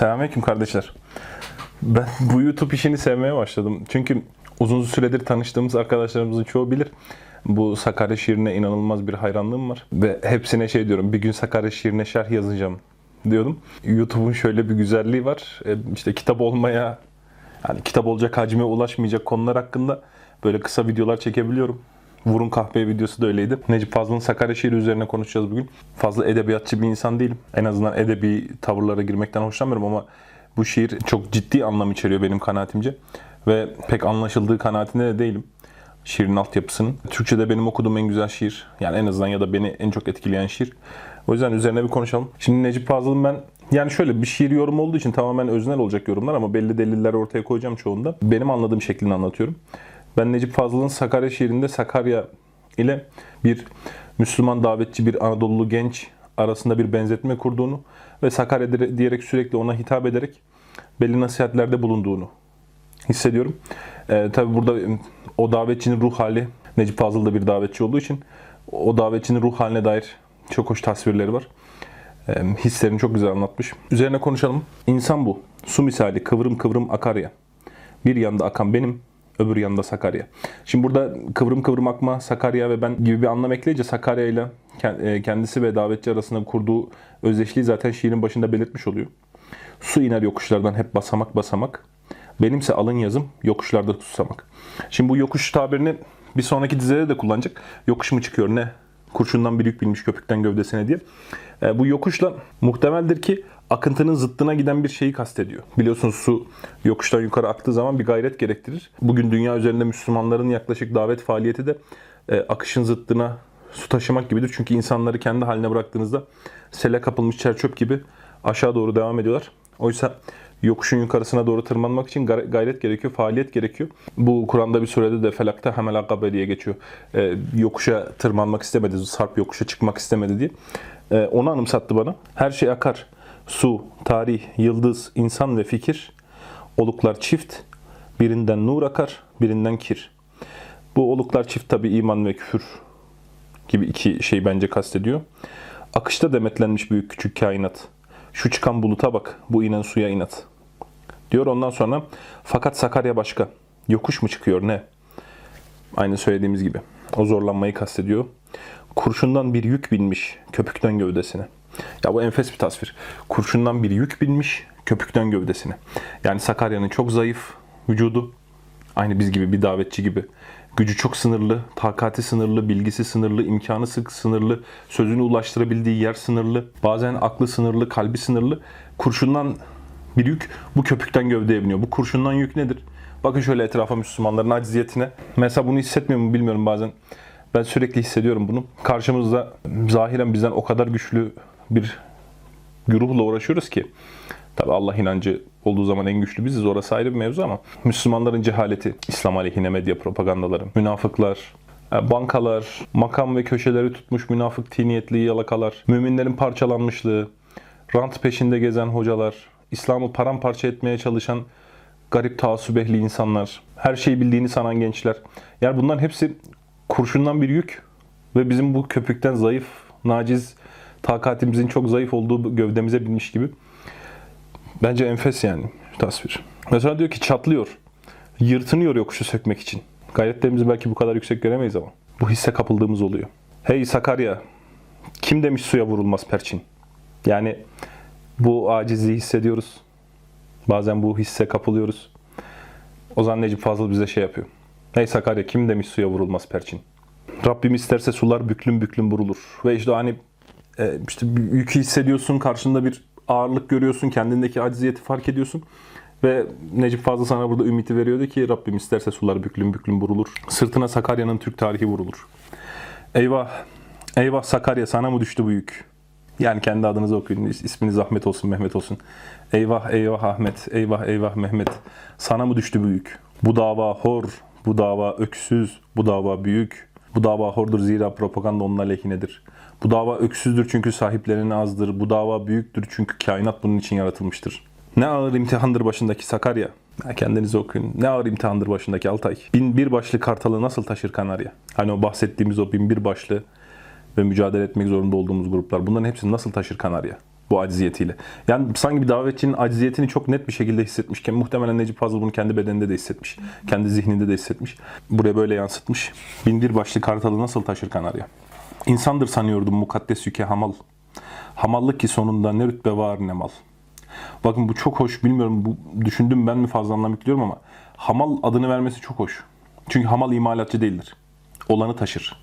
Selamünaleyküm kardeşler. Ben bu YouTube işini sevmeye başladım. Çünkü uzun süredir tanıştığımız arkadaşlarımızın çoğu bilir. Bu Sakarya şiirine inanılmaz bir hayranlığım var. Ve hepsine şey diyorum, bir gün Sakarya şiirine şerh yazacağım diyordum. YouTube'un şöyle bir güzelliği var. E, İşte kitap olmaya, yani kitap olacak hacme ulaşmayacak konular hakkında böyle kısa videolar çekebiliyorum. Vurun kahve videosu da öyleydi. Necip Fazıl'ın Sakarya şiiri üzerine konuşacağız bugün. Fazla edebiyatçı bir insan değilim. En azından edebi tavırlara girmekten hoşlanmıyorum ama bu şiir çok ciddi anlam içeriyor benim kanaatimce. Ve pek anlaşıldığı kanaatinde de değilim. Şiirin altyapısının. Türkçe'de benim okuduğum en güzel şiir. Yani en azından ya da beni en çok etkileyen şiir. O yüzden üzerine bir konuşalım. Şimdi Necip Fazıl'ın ben yani şöyle bir şiir yorum olduğu için tamamen öznel olacak yorumlar ama belli deliller ortaya koyacağım çoğunda. Benim anladığım şeklini anlatıyorum. Ben Necip Fazıl'ın Sakarya şiirinde Sakarya ile bir Müslüman davetçi bir Anadolu genç arasında bir benzetme kurduğunu ve Sakarya diyerek sürekli ona hitap ederek belli nasihatlerde bulunduğunu hissediyorum. Ee, tabii burada o davetçinin ruh hali, Necip Fazıl da bir davetçi olduğu için o davetçinin ruh haline dair çok hoş tasvirleri var. Ee, hislerini çok güzel anlatmış. Üzerine konuşalım. İnsan bu. Su misali kıvrım kıvrım akar ya. Bir yanda akan benim, öbür yanda Sakarya. Şimdi burada kıvrım kıvrım akma, Sakarya ve ben gibi bir anlam ekleyince Sakarya ile e, kendisi ve davetçi arasında kurduğu özdeşliği zaten şiirin başında belirtmiş oluyor. Su iner yokuşlardan hep basamak basamak. Benimse alın yazım yokuşlarda tutsamak. Şimdi bu yokuş tabirini bir sonraki dizede de kullanacak. Yokuş mu çıkıyor ne? Kurşundan bir yük binmiş köpükten gövdesine diye. E, bu yokuşla muhtemeldir ki akıntının zıttına giden bir şeyi kastediyor. Biliyorsunuz su yokuştan yukarı aktığı zaman bir gayret gerektirir. Bugün dünya üzerinde Müslümanların yaklaşık davet faaliyeti de e, akışın zıttına su taşımak gibidir. Çünkü insanları kendi haline bıraktığınızda sele kapılmış çerçöp gibi aşağı doğru devam ediyorlar. Oysa yokuşun yukarısına doğru tırmanmak için gay- gayret gerekiyor, faaliyet gerekiyor. Bu Kur'an'da bir surede de felakta hamel akabe diye geçiyor. Ee, yokuşa tırmanmak istemedi, sarp yokuşa çıkmak istemedi diye. Ee, onu anımsattı bana. Her şey akar. Su, tarih, yıldız, insan ve fikir. Oluklar çift. Birinden nur akar, birinden kir. Bu oluklar çift tabi iman ve küfür gibi iki şey bence kastediyor. Akışta demetlenmiş büyük küçük kainat. Şu çıkan buluta bak, bu inen suya inat. Diyor ondan sonra fakat Sakarya başka. Yokuş mu çıkıyor ne? Aynı söylediğimiz gibi. O zorlanmayı kastediyor. Kurşundan bir yük binmiş köpükten gövdesine. Ya bu enfes bir tasvir. Kurşundan bir yük binmiş köpükten gövdesine. Yani Sakarya'nın çok zayıf vücudu. Aynı biz gibi bir davetçi gibi. Gücü çok sınırlı, takati sınırlı, bilgisi sınırlı, imkanı sık sınırlı, sözünü ulaştırabildiği yer sınırlı, bazen aklı sınırlı, kalbi sınırlı. Kurşundan bir yük bu köpükten gövdeye biniyor. Bu kurşundan yük nedir? Bakın şöyle etrafa Müslümanların acziyetine. Mesela bunu hissetmiyor mu bilmiyorum bazen. Ben sürekli hissediyorum bunu. Karşımızda zahiren bizden o kadar güçlü bir güruhla uğraşıyoruz ki. Tabi Allah inancı olduğu zaman en güçlü biziz. Orası ayrı bir mevzu ama Müslümanların cehaleti, İslam aleyhine medya propagandaları, münafıklar, e, bankalar, makam ve köşeleri tutmuş münafık tiniyetli yalakalar, müminlerin parçalanmışlığı, rant peşinde gezen hocalar, İslam'ı paramparça etmeye çalışan garip taasübehli insanlar, her şeyi bildiğini sanan gençler. Yani bunların hepsi kurşundan bir yük ve bizim bu köpükten zayıf, naciz, takatimizin çok zayıf olduğu gövdemize binmiş gibi. Bence enfes yani tasvir. Mesela diyor ki çatlıyor. Yırtınıyor yokuşu sökmek için. Gayretlerimizi belki bu kadar yüksek göremeyiz ama. Bu hisse kapıldığımız oluyor. Hey Sakarya, kim demiş suya vurulmaz perçin? Yani bu acizliği hissediyoruz. Bazen bu hisse kapılıyoruz. Ozan Necip Fazıl bize şey yapıyor. Hey Sakarya kim demiş suya vurulmaz perçin? Rabbim isterse sular büklüm büklüm vurulur. Ve işte hani işte bir yükü hissediyorsun, karşında bir ağırlık görüyorsun, kendindeki acziyeti fark ediyorsun. Ve Necip Fazıl sana burada ümiti veriyordu ki Rabbim isterse sular büklüm büklüm vurulur. Sırtına Sakarya'nın Türk tarihi vurulur. Eyvah, eyvah Sakarya sana mı düştü bu yük? Yani kendi adınızı okuyun, is- isminiz Ahmet olsun, Mehmet olsun. Eyvah, eyvah Ahmet, eyvah, eyvah Mehmet. Sana mı düştü bu yük? Bu dava hor, bu dava öksüz, bu dava büyük. Bu dava hordur zira propaganda onun aleyhinedir. Bu dava öksüzdür çünkü sahiplerinin azdır. Bu dava büyüktür çünkü kainat bunun için yaratılmıştır. Ne ağır imtihandır başındaki Sakarya. Kendinizi okuyun. Ne ağır imtihandır başındaki Altay. Bin bir başlı kartalı nasıl taşır Kanarya? Hani o bahsettiğimiz o bin bir başlı ve mücadele etmek zorunda olduğumuz gruplar. Bunların hepsini nasıl taşır Kanarya? Bu acziyetiyle. Yani sanki bir davetçinin acziyetini çok net bir şekilde hissetmişken muhtemelen Necip Fazıl bunu kendi bedeninde de hissetmiş. Kendi zihninde de hissetmiş. Buraya böyle yansıtmış. Bindir başlı kartalı nasıl taşır kanarya? İnsandır sanıyordum mukaddes yüke hamal. Hamallık ki sonunda ne rütbe var ne mal. Bakın bu çok hoş. Bilmiyorum bu düşündüm ben mi fazla anlam yüklüyorum ama hamal adını vermesi çok hoş. Çünkü hamal imalatçı değildir. Olanı taşır.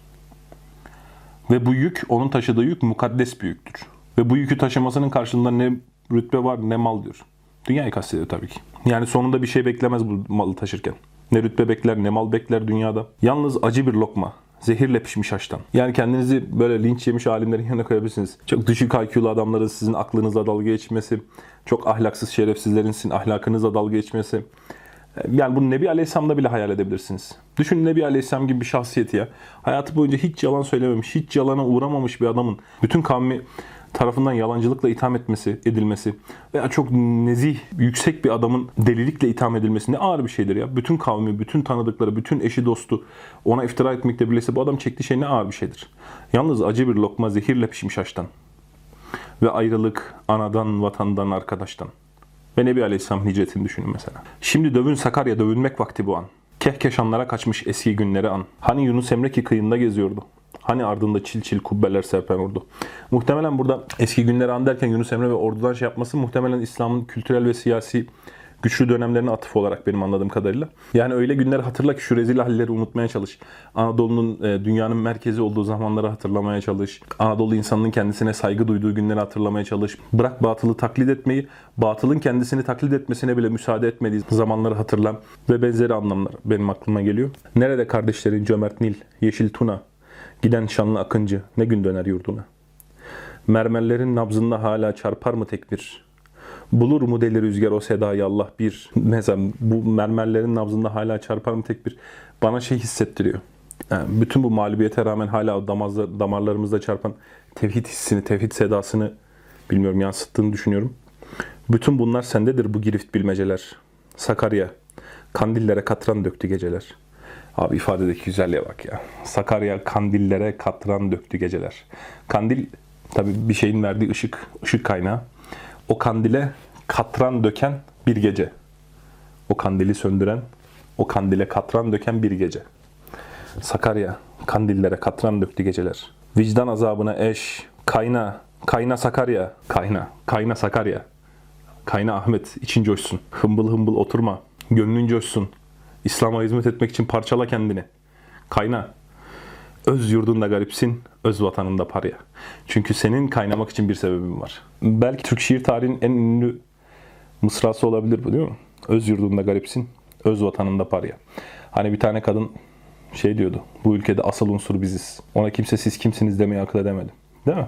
Ve bu yük, onun taşıdığı yük mukaddes bir yüktür. Ve bu yükü taşımasının karşılığında ne rütbe var ne mal diyor. Dünyayı kastediyor tabii ki. Yani sonunda bir şey beklemez bu malı taşırken. Ne rütbe bekler ne mal bekler dünyada. Yalnız acı bir lokma. Zehirle pişmiş haştan. Yani kendinizi böyle linç yemiş alimlerin yanına koyabilirsiniz. Çok düşük IQ'lu adamların sizin aklınızla dalga geçmesi, çok ahlaksız şerefsizlerin sizin ahlakınızla dalga geçmesi. Yani bunu Nebi Aleyhisselam'da bile hayal edebilirsiniz. Düşünün Nebi Aleyhisselam gibi bir şahsiyeti ya. Hayatı boyunca hiç yalan söylememiş, hiç yalana uğramamış bir adamın bütün kavmi tarafından yalancılıkla itham etmesi, edilmesi veya çok nezih, yüksek bir adamın delilikle itham edilmesi ne ağır bir şeydir ya. Bütün kavmi, bütün tanıdıkları, bütün eşi dostu ona iftira etmekle birleşse bu adam çektiği şey ne ağır bir şeydir. Yalnız acı bir lokma zehirle pişmiş haştan. Ve ayrılık anadan, vatandan, arkadaştan. Ve Nebi Aleyhisselam hicretini düşünün mesela. Şimdi dövün Sakarya dövünmek vakti bu an. Kehkeşanlara kaçmış eski günleri an. Hani Yunus Emre ki kıyında geziyordu. Hani ardında çil çil kubbeler serpen ordu. Muhtemelen burada eski günleri an derken Yunus Emre ve ordudan şey yapması muhtemelen İslam'ın kültürel ve siyasi güçlü dönemlerine atıf olarak benim anladığım kadarıyla. Yani öyle günleri hatırla ki şu rezil halleri unutmaya çalış. Anadolu'nun e, dünyanın merkezi olduğu zamanları hatırlamaya çalış. Anadolu insanının kendisine saygı duyduğu günleri hatırlamaya çalış. Bırak batılı taklit etmeyi, batılın kendisini taklit etmesine bile müsaade etmediği zamanları hatırla ve benzeri anlamlar benim aklıma geliyor. Nerede kardeşlerin cömert Nil, yeşil Tuna, giden şanlı akıncı ne gün döner yurduna? Mermerlerin nabzında hala çarpar mı tekbir? Bulur mu deli rüzgar o sedayı Allah bir. Mesela bu mermerlerin nabzında hala çarpar mı tek bir. Bana şey hissettiriyor. Yani bütün bu mağlubiyete rağmen hala damazda, damarlarımızda çarpan tevhid hissini, tevhid sedasını bilmiyorum yansıttığını düşünüyorum. Bütün bunlar sendedir bu girift bilmeceler. Sakarya, kandillere katran döktü geceler. Abi ifadedeki güzelliğe bak ya. Sakarya kandillere katran döktü geceler. Kandil tabii bir şeyin verdiği ışık, ışık kaynağı o kandile katran döken bir gece. O kandili söndüren, o kandile katran döken bir gece. Sakarya, kandillere katran döktü geceler. Vicdan azabına eş, kayna, kayna Sakarya, kayna, kayna Sakarya. Kayna Ahmet, için coşsun. Hımbıl hımbıl oturma, gönlün coşsun. İslam'a hizmet etmek için parçala kendini. Kayna, öz yurdunda garipsin, öz vatanında parya. Çünkü senin kaynamak için bir sebebin var. Belki Türk şiir tarihinin en ünlü mısrası olabilir bu değil mi? Öz yurdunda garipsin, öz vatanında parya. Hani bir tane kadın şey diyordu. Bu ülkede asıl unsur biziz. Ona kimse siz kimsiniz demeyi akıl edemedim. Değil mi?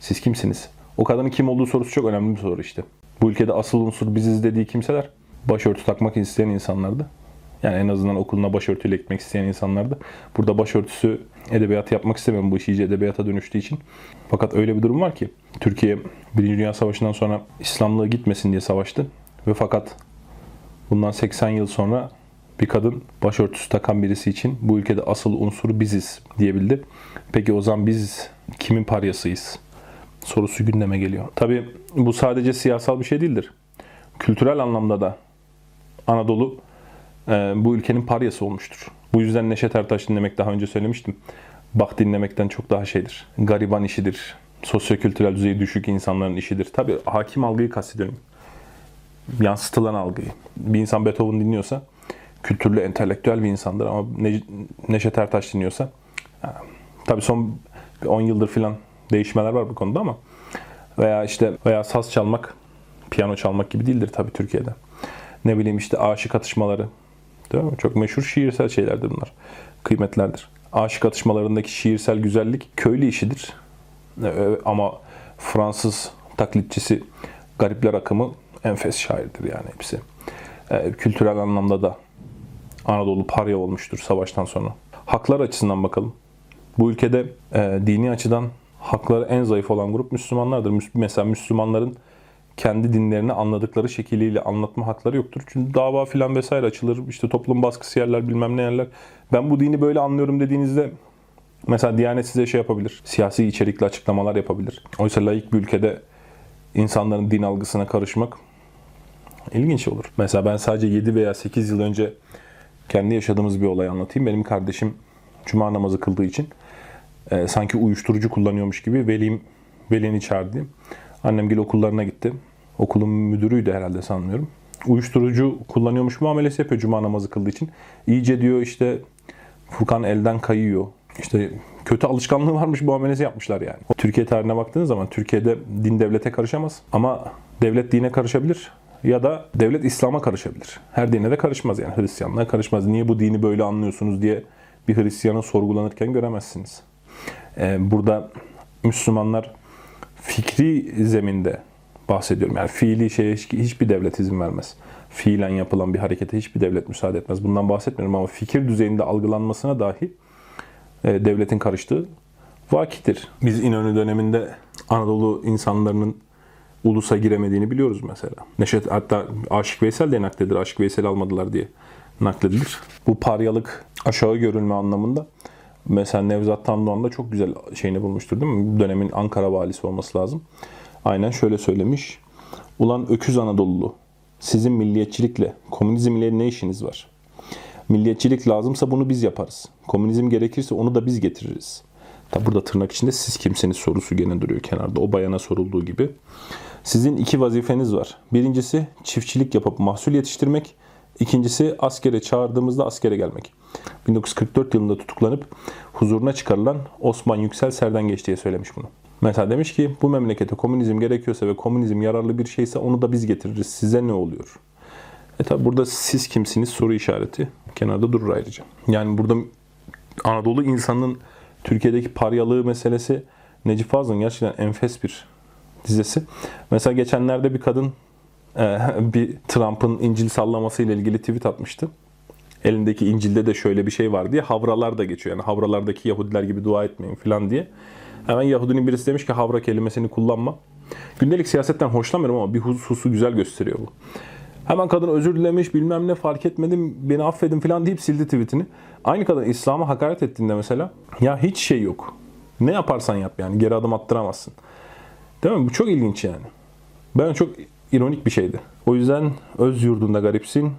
Siz kimsiniz? O kadının kim olduğu sorusu çok önemli bir soru işte. Bu ülkede asıl unsur biziz dediği kimseler başörtü takmak isteyen insanlardı. Yani en azından okuluna başörtüyle gitmek isteyen insanlardı. Burada başörtüsü edebiyat yapmak istemem bu iş iyice edebiyata dönüştüğü için. Fakat öyle bir durum var ki Türkiye Birinci Dünya Savaşı'ndan sonra İslamlığı gitmesin diye savaştı. Ve fakat bundan 80 yıl sonra bir kadın başörtüsü takan birisi için bu ülkede asıl unsur biziz diyebildi. Peki o zaman biz kimin paryasıyız? Sorusu gündeme geliyor. Tabi bu sadece siyasal bir şey değildir. Kültürel anlamda da Anadolu bu ülkenin paryası olmuştur. Bu yüzden Neşet Ertaş dinlemek daha önce söylemiştim. Bak dinlemekten çok daha şeydir. Gariban işidir. Sosyokültürel düzeyi düşük insanların işidir. Tabi hakim algıyı kastediyorum. Yansıtılan algıyı. Bir insan Beethoven dinliyorsa kültürlü, entelektüel bir insandır ama ne, Neşet Ertaş dinliyorsa tabi son 10 yıldır filan değişmeler var bu konuda ama veya işte veya saz çalmak, piyano çalmak gibi değildir tabi Türkiye'de. Ne bileyim işte aşık atışmaları, Değil mi? Çok meşhur şiirsel şeylerdir bunlar. Kıymetlerdir. Aşık atışmalarındaki şiirsel güzellik köylü işidir. Ee, ama Fransız taklitçisi garipler akımı enfes şairdir yani hepsi. Ee, kültürel anlamda da Anadolu parya olmuştur savaştan sonra. Haklar açısından bakalım. Bu ülkede e, dini açıdan hakları en zayıf olan grup Müslümanlardır. Mesela Müslümanların kendi dinlerini anladıkları şekliyle anlatma hakları yoktur. Çünkü dava filan vesaire açılır. İşte toplum baskısı yerler bilmem ne yerler. Ben bu dini böyle anlıyorum dediğinizde mesela Diyanet size şey yapabilir. Siyasi içerikli açıklamalar yapabilir. Oysa layık bir ülkede insanların din algısına karışmak ilginç olur. Mesela ben sadece 7 veya 8 yıl önce kendi yaşadığımız bir olay anlatayım. Benim kardeşim cuma namazı kıldığı için e, sanki uyuşturucu kullanıyormuş gibi velim velini çağırdı. Annem gel okullarına gitti. Okulun müdürüydü herhalde sanmıyorum. Uyuşturucu kullanıyormuş muamelesi yapıyor cuma namazı kıldığı için. İyice diyor işte Furkan elden kayıyor. İşte kötü alışkanlığı varmış muamelesi yapmışlar yani. Türkiye tarihine baktığınız zaman Türkiye'de din devlete karışamaz ama devlet dine karışabilir ya da devlet İslam'a karışabilir. Her dine de karışmaz yani Hristiyanlığa karışmaz. Niye bu dini böyle anlıyorsunuz diye bir Hristiyanı sorgulanırken göremezsiniz. Ee, burada Müslümanlar fikri zeminde bahsediyorum. Yani fiili şeye hiç- hiçbir devlet izin vermez. Fiilen yapılan bir harekete hiçbir devlet müsaade etmez. Bundan bahsetmiyorum ama fikir düzeyinde algılanmasına dahi e, devletin karıştığı vakidir. Biz İnönü döneminde Anadolu insanlarının ulusa giremediğini biliyoruz mesela. Neşet hatta Aşık Veysel de nakledilir. Aşık Veysel'i almadılar diye nakledilir. Bu paryalık aşağı görülme anlamında mesela Nevzat Tandoğan da çok güzel şeyini bulmuştur değil mi? Dönemin Ankara valisi olması lazım. Aynen şöyle söylemiş. Ulan öküz Anadolulu sizin milliyetçilikle, komünizmle ne işiniz var? Milliyetçilik lazımsa bunu biz yaparız. Komünizm gerekirse onu da biz getiririz. Tabi burada tırnak içinde siz kimseniz sorusu gene duruyor kenarda. O bayana sorulduğu gibi. Sizin iki vazifeniz var. Birincisi çiftçilik yapıp mahsul yetiştirmek. İkincisi askere çağırdığımızda askere gelmek. 1944 yılında tutuklanıp huzuruna çıkarılan Osman Yüksel Serden Geç diye söylemiş bunu. Mesela demiş ki bu memlekete komünizm gerekiyorsa ve komünizm yararlı bir şeyse onu da biz getiririz. Size ne oluyor? E tabi burada siz kimsiniz soru işareti kenarda durur ayrıca. Yani burada Anadolu insanının Türkiye'deki paryalığı meselesi Necip Fazıl'ın gerçekten enfes bir dizesi. Mesela geçenlerde bir kadın bir Trump'ın İncil sallaması ile ilgili tweet atmıştı. Elindeki İncil'de de şöyle bir şey var diye havralar da geçiyor. Yani havralardaki Yahudiler gibi dua etmeyin falan diye. Hemen Yahudinin birisi demiş ki havra kelimesini kullanma. Gündelik siyasetten hoşlanmıyorum ama bir hususu güzel gösteriyor bu. Hemen kadın özür dilemiş bilmem ne fark etmedim beni affedin falan deyip sildi tweetini. Aynı kadın İslam'a hakaret ettiğinde mesela ya hiç şey yok. Ne yaparsan yap yani geri adım attıramazsın. Değil mi? Bu çok ilginç yani. Ben çok ironik bir şeydi. O yüzden öz yurdunda garipsin,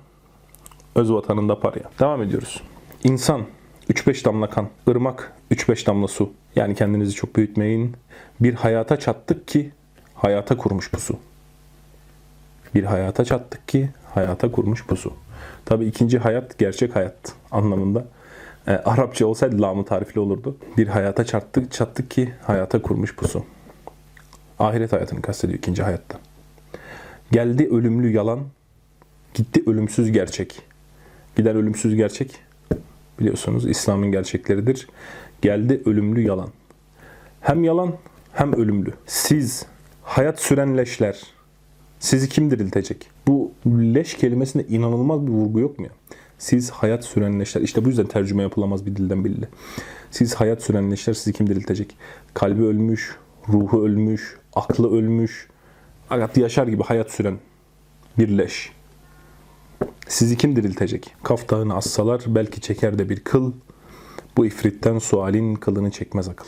öz vatanında paraya. Devam ediyoruz. İnsan 3-5 damla kan, ırmak 3-5 damla su. Yani kendinizi çok büyütmeyin. Bir hayata çattık ki hayata kurmuş bu su. Bir hayata çattık ki hayata kurmuş pusu. Tabi ikinci hayat gerçek hayat anlamında. E, Arapça olsaydı lamı tarifli olurdu. Bir hayata çattık, çattık ki hayata kurmuş pusu. Ahiret hayatını kastediyor ikinci hayatta. Geldi ölümlü yalan, gitti ölümsüz gerçek. Gider ölümsüz gerçek biliyorsunuz İslam'ın gerçekleridir. Geldi ölümlü yalan. Hem yalan hem ölümlü. Siz hayat süren leşler, sizi kim diriltecek? Bu leş kelimesinde inanılmaz bir vurgu yok mu ya? Siz hayat süren leşler. İşte bu yüzden tercüme yapılamaz bir dilden belli. Siz hayat süren leşler sizi kim diriltecek? Kalbi ölmüş, ruhu ölmüş, aklı ölmüş. Hayat yaşar gibi hayat süren bir leş. Sizi kim diriltecek? Kaftağını assalar belki çeker de bir kıl. Bu ifritten sualin kılını çekmez akıl.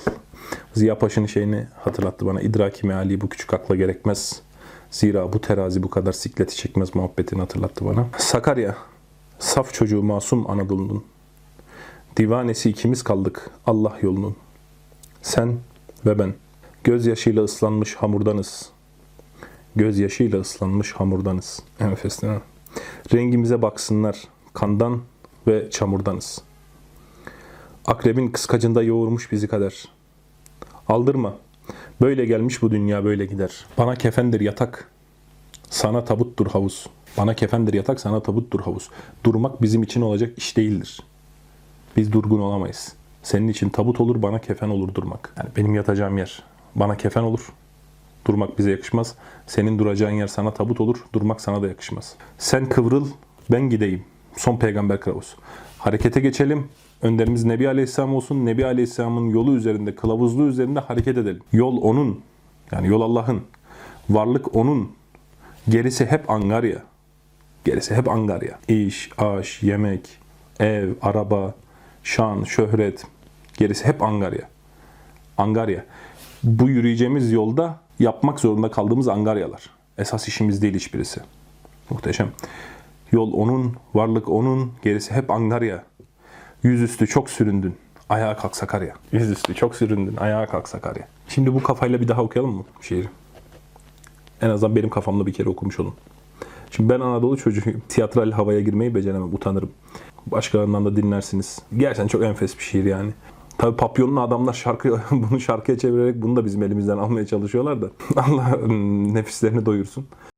Ziya Paşa'nın şeyini hatırlattı bana. İdraki meali bu küçük akla gerekmez. Zira bu terazi bu kadar sikleti çekmez muhabbetini hatırlattı bana. Sakarya, saf çocuğu masum Anadolu'nun. Divanesi ikimiz kaldık Allah yolunun. Sen ve ben. Gözyaşıyla ıslanmış hamurdanız. Gözyaşıyla ıslanmış hamurdanız. Enfes değil mi? Rengimize baksınlar. Kandan ve çamurdanız. Akrebin kıskacında yoğurmuş bizi kader. Aldırma. Böyle gelmiş bu dünya böyle gider. Bana kefendir yatak. Sana tabuttur havuz. Bana kefendir yatak, sana tabuttur havuz. Durmak bizim için olacak iş değildir. Biz durgun olamayız. Senin için tabut olur, bana kefen olur durmak. Yani benim yatacağım yer bana kefen olur. Durmak bize yakışmaz. Senin duracağın yer sana tabut olur. Durmak sana da yakışmaz. Sen kıvrıl, ben gideyim. Son peygamber kılavuz. Harekete geçelim. Önderimiz Nebi Aleyhisselam olsun. Nebi Aleyhisselam'ın yolu üzerinde, kılavuzluğu üzerinde hareket edelim. Yol onun. Yani yol Allah'ın. Varlık onun. Gerisi hep angarya. Gerisi hep angarya. İş, aş, yemek, ev, araba, şan, şöhret. Gerisi hep angarya. Angarya. Bu yürüyeceğimiz yolda yapmak zorunda kaldığımız angaryalar. Esas işimiz değil hiçbirisi. Muhteşem. Yol onun, varlık onun, gerisi hep angarya. Yüzüstü çok süründün, ayağa kalk Sakarya. Yüzüstü çok süründün, ayağa kalk Sakarya. Şimdi bu kafayla bir daha okuyalım mı şiiri? En azından benim kafamda bir kere okumuş olun. Şimdi ben Anadolu çocuğuyum. Tiyatral havaya girmeyi beceremem, utanırım. Başkalarından da dinlersiniz. Gerçekten çok enfes bir şiir yani. Tabii papyonlu adamlar şarkı bunu şarkıya çevirerek bunu da bizim elimizden almaya çalışıyorlar da. Allah mm, nefislerini doyursun.